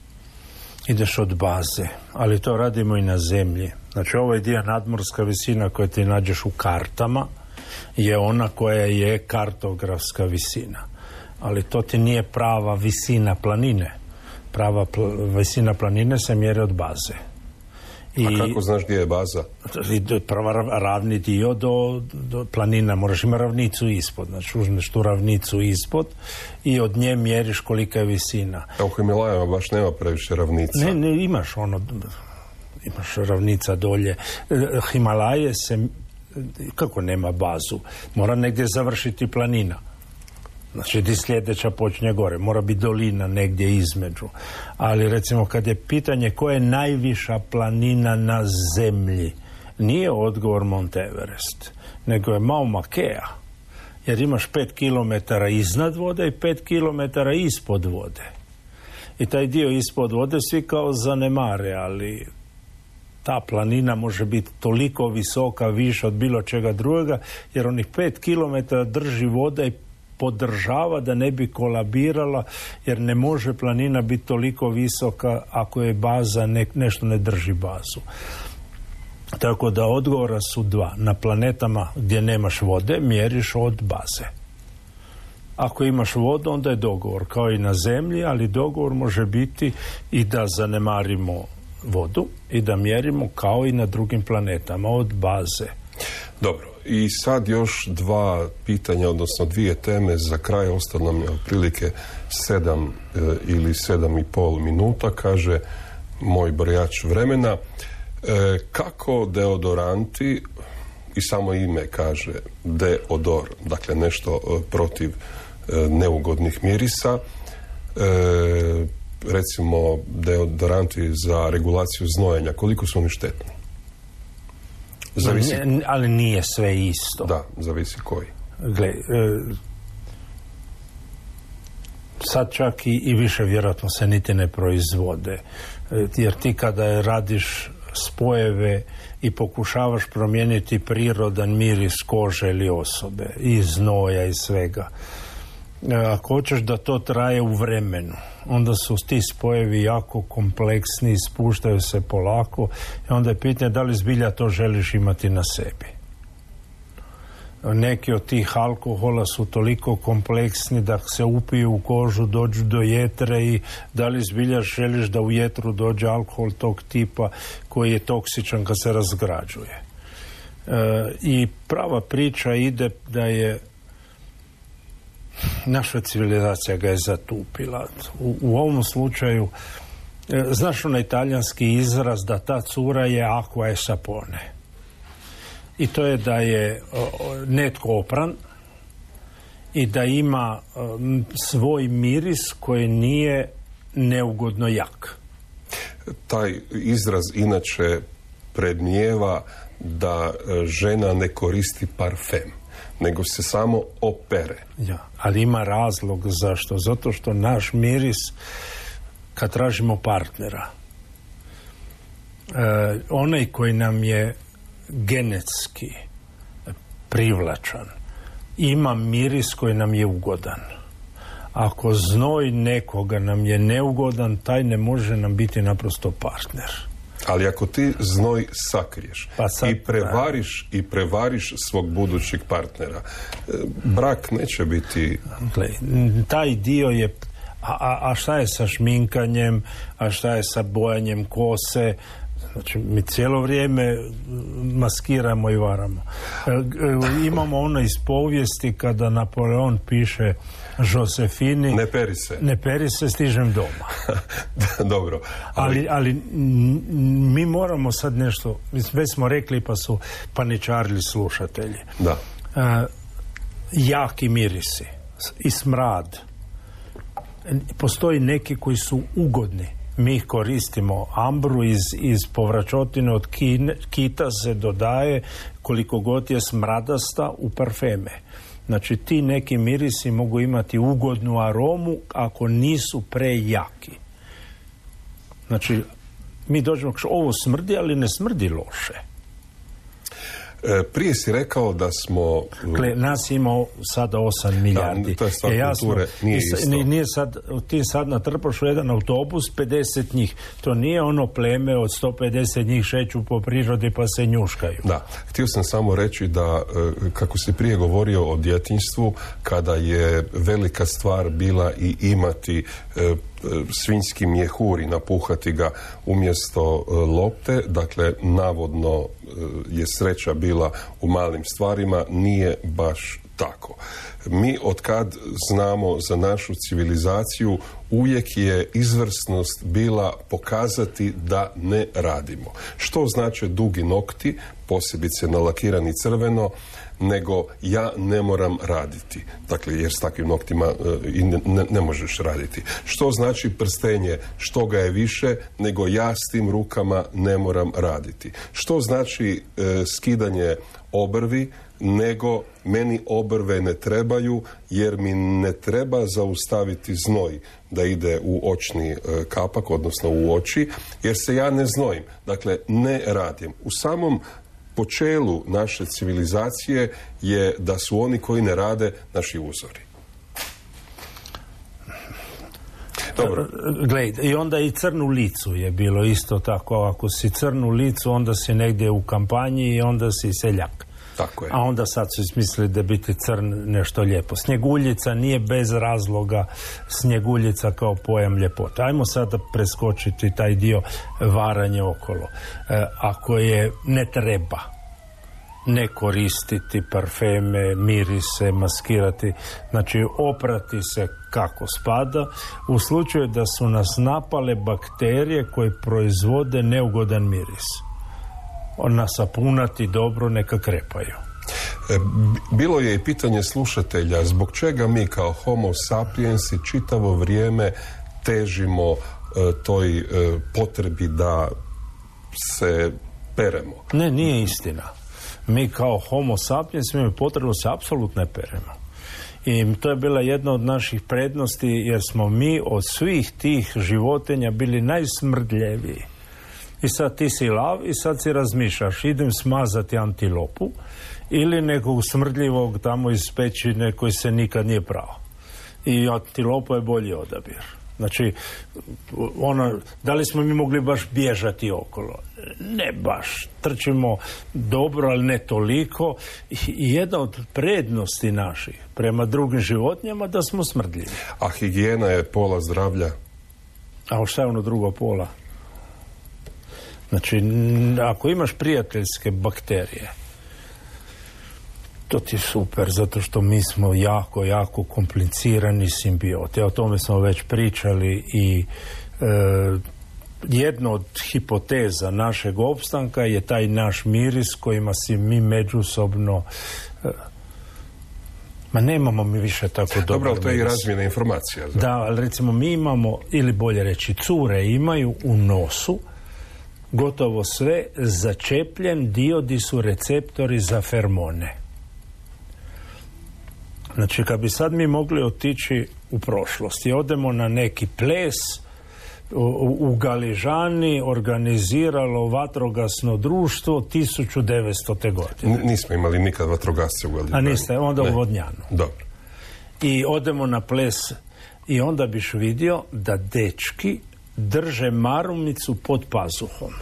G: Ideš od baze, ali to radimo i na zemlji. Znači ovaj dio nadmorska visina koju ti nađeš u kartama je ona koja je kartografska visina. Ali to ti nije prava visina planine prava visina planine se mjeri od baze.
F: I, A kako znaš gdje je baza?
G: Prva ravni dio do, do planina, moraš imati ravnicu ispod, znači uzmeš tu ravnicu ispod i od nje mjeriš kolika je visina.
F: A u Himalajama baš nema previše ravnica.
G: Ne, ne, imaš ono, imaš ravnica dolje. Himalaje se, kako nema bazu, mora negdje završiti planina Znači, di sljedeća počinje gore. Mora biti dolina negdje između. Ali, recimo, kad je pitanje koja je najviša planina na zemlji, nije odgovor Mount Everest, nego je Mauna Kea. Jer imaš pet kilometara iznad vode i pet kilometara ispod vode. I taj dio ispod vode svi kao zanemare, ali ta planina može biti toliko visoka, više od bilo čega drugoga, jer onih pet kilometara drži voda i podržava da ne bi kolabirala jer ne može planina biti toliko visoka ako je baza nešto ne drži bazu. Tako da odgovora su dva. Na planetama gdje nemaš vode mjeriš od baze. Ako imaš vodu onda je dogovor kao i na zemlji, ali dogovor može biti i da zanemarimo vodu i da mjerimo kao i na drugim planetama od baze.
F: Dobro, i sad još dva pitanja, odnosno dvije teme za kraj, ostalo nam je otprilike sedam e, ili sedam i pol minuta, kaže moj brojač vremena. E, kako deodoranti, i samo ime kaže deodor, dakle nešto e, protiv neugodnih mirisa, recimo deodoranti za regulaciju znojenja, koliko su oni štetni?
G: Zavisi... ali nije sve isto.
F: Da, zavisi koji.
G: Gle, e, sad čak i, i više vjerojatno se niti ne proizvode. E, jer ti kada radiš spojeve i pokušavaš promijeniti prirodan miris kože ili osobe, i znoja i svega, ako hoćeš da to traje u vremenu, onda su ti spojevi jako kompleksni, spuštaju se polako i onda je pitanje da li zbilja to želiš imati na sebi. Neki od tih alkohola su toliko kompleksni da se upiju u kožu, dođu do jetre i da li zbilja želiš da u jetru dođe alkohol tog tipa koji je toksičan kad se razgrađuje. E, I prava priča ide da je naša civilizacija ga je zatupila. U, u ovom slučaju, e, znaš onaj talijanski izraz da ta cura je aqua e sapone. I to je da je netko opran i da ima svoj miris koji nije neugodno jak.
F: Taj izraz inače predmijeva da e, žena ne koristi parfem nego se samo opere.
G: Ja, ali ima razlog zašto? Zato što naš miris kad tražimo partnera e, onaj koji nam je genetski privlačan ima miris koji nam je ugodan. Ako znoj nekoga nam je neugodan, taj ne može nam biti naprosto partner.
F: Ali ako ti znoj sakriješ pa i prevariš i prevariš svog budućeg partnera, e, brak neće biti...
G: Gle, taj dio je a, a šta je sa šminkanjem, a šta je sa bojanjem kose, Znači, mi cijelo vrijeme maskiramo i varamo. E, e, imamo ono iz povijesti kada Napoleon piše Josefini
F: ne peri se.
G: Ne peri se stižem doma.
F: Dobro.
G: Ali, ali, mi moramo sad nešto već smo rekli pa su paničarili slušatelji.
F: Da.
G: Uh, jaki mirisi i smrad. Postoji neki koji su ugodni mi koristimo ambru iz, iz povračotine od kita se dodaje koliko god je smradasta u parfeme Znači ti neki mirisi mogu imati ugodnu aromu ako nisu prejaki. Znači mi dođemo, ovo smrdi, ali ne smrdi loše.
F: E, prije si rekao da smo...
G: Kle, nas imao sada 8 milijardi.
F: to je stvar jasno, nije isto.
G: Nije sad, ti sad natrpaš u jedan autobus 50 njih. To nije ono pleme od 150 njih šeću po prirodi pa se njuškaju.
F: Da, htio sam samo reći da e, kako si prije govorio o djetinjstvu, kada je velika stvar bila i imati e, svinjski mjehur i napuhati ga umjesto e, lopte, dakle navodno e, je sreća bila u malim stvarima, nije baš tako. Mi od kad znamo za našu civilizaciju uvijek je izvrsnost bila pokazati da ne radimo. Što znači dugi nokti, posebice nalakirani crveno, nego ja ne moram raditi. Dakle, jer s takvim noktima e, i ne, ne, možeš raditi. Što znači prstenje? Što ga je više, nego ja s tim rukama ne moram raditi. Što znači e, skidanje obrvi, nego meni obrve ne trebaju jer mi ne treba zaustaviti znoj da ide u očni e, kapak, odnosno u oči, jer se ja ne znojim. Dakle, ne radim. U samom počelu naše civilizacije je da su oni koji ne rade naši uzori.
G: Dobro. Gled, i onda i crnu licu je bilo isto tako. Ako si crnu licu, onda si negdje u kampanji i onda si seljak.
F: Tako je.
G: A onda sad su smislili da biti crn nešto lijepo. Snjeguljica nije bez razloga snjeguljica kao pojam ljepota. Ajmo sada preskočiti taj dio varanje okolo. E, ako je ne treba ne koristiti parfeme, mirise, maskirati, znači oprati se kako spada, u slučaju da su nas napale bakterije koje proizvode neugodan miris nasapunati dobro, neka krepaju.
F: E, bilo je i pitanje slušatelja zbog čega mi kao homo sapiensi čitavo vrijeme težimo e, toj e, potrebi da se peremo.
G: Ne, nije istina. Mi kao homo sapiens imamo potrebu se apsolutno ne peremo. I to je bila jedna od naših prednosti jer smo mi od svih tih životinja bili najsmrdljeviji. I sad ti si lav i sad si razmišljaš, idem smazati antilopu ili nekog smrdljivog tamo iz pećine koji se nikad nije pravo. I antilopa je bolji odabir. Znači, ono, da li smo mi mogli baš bježati okolo? Ne baš. Trčimo dobro, ali ne toliko. I jedna od prednosti naših prema drugim životinjama da smo smrdljivi.
F: A higijena je pola zdravlja?
G: A šta je ono drugo pola? Znači, ako imaš prijateljske bakterije, to ti je super, zato što mi smo jako, jako komplicirani simbioti. O tome smo već pričali i e, jedno od hipoteza našeg opstanka je taj naš miris kojima si mi međusobno e, Ma nemamo mi više tako dobro.
F: Dobro, ali to je i razmjena informacija.
G: Da, ali recimo mi imamo, ili bolje reći, cure imaju u nosu gotovo sve začepljen dio di su receptori za fermone. Znači, kad bi sad mi mogli otići u prošlost i odemo na neki ples, u, u Galižani organiziralo vatrogasno društvo 1900. godine.
F: nismo imali nikad vatrogasce u Galižani.
G: A niste, onda u Vodnjanu.
F: Dobro.
G: I odemo na ples i onda biš vidio da dečki drže marumicu pod pazuhom.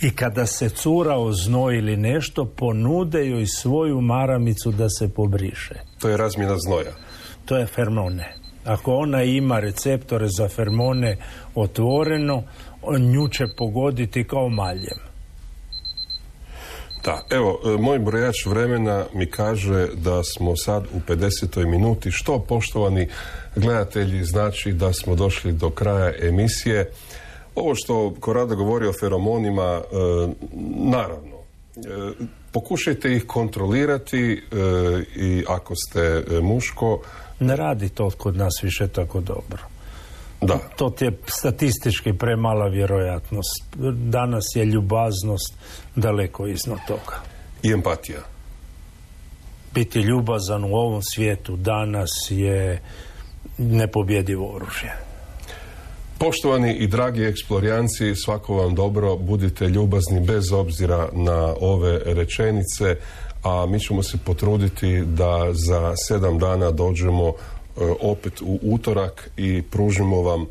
G: I kada se cura oznoj ili nešto, ponude joj svoju maramicu da se pobriše.
F: To je razmjena znoja.
G: To je fermone. Ako ona ima receptore za fermone otvoreno, nju će pogoditi kao maljem.
F: Da, evo, e, moj brojač vremena mi kaže da smo sad u 50. minuti, što poštovani gledatelji znači da smo došli do kraja emisije. Ovo što Korada govori o feromonima, e, naravno, e, pokušajte ih kontrolirati i ako ste muško,
G: ne radi to kod nas više tako dobro.
F: Da.
G: To ti je statistički premala vjerojatnost. Danas je ljubaznost daleko iznad toga.
F: I empatija.
G: Biti ljubazan u ovom svijetu danas je nepobjedivo oružje.
F: Poštovani i dragi eksplorijanci, svako vam dobro, budite ljubazni bez obzira na ove rečenice a mi ćemo se potruditi da za sedam dana dođemo opet u utorak i pružimo vam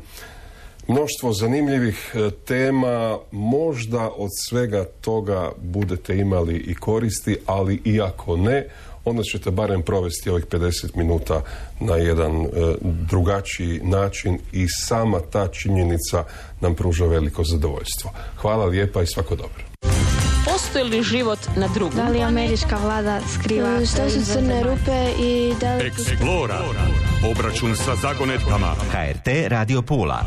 F: mnoštvo zanimljivih e, tema, možda od svega toga budete imali i koristi, ali i ako ne, onda ćete barem provesti ovih 50 minuta na jedan e, drugačiji način i sama ta činjenica nam pruža veliko zadovoljstvo. Hvala lijepa i svako dobro.
A: Postoji li život na drugom?
B: Da li američka vlada skriva...
C: Što su crne rupe i da li...
D: Explora. Obračun sa zagonetkama.
E: HRT Radio Pula.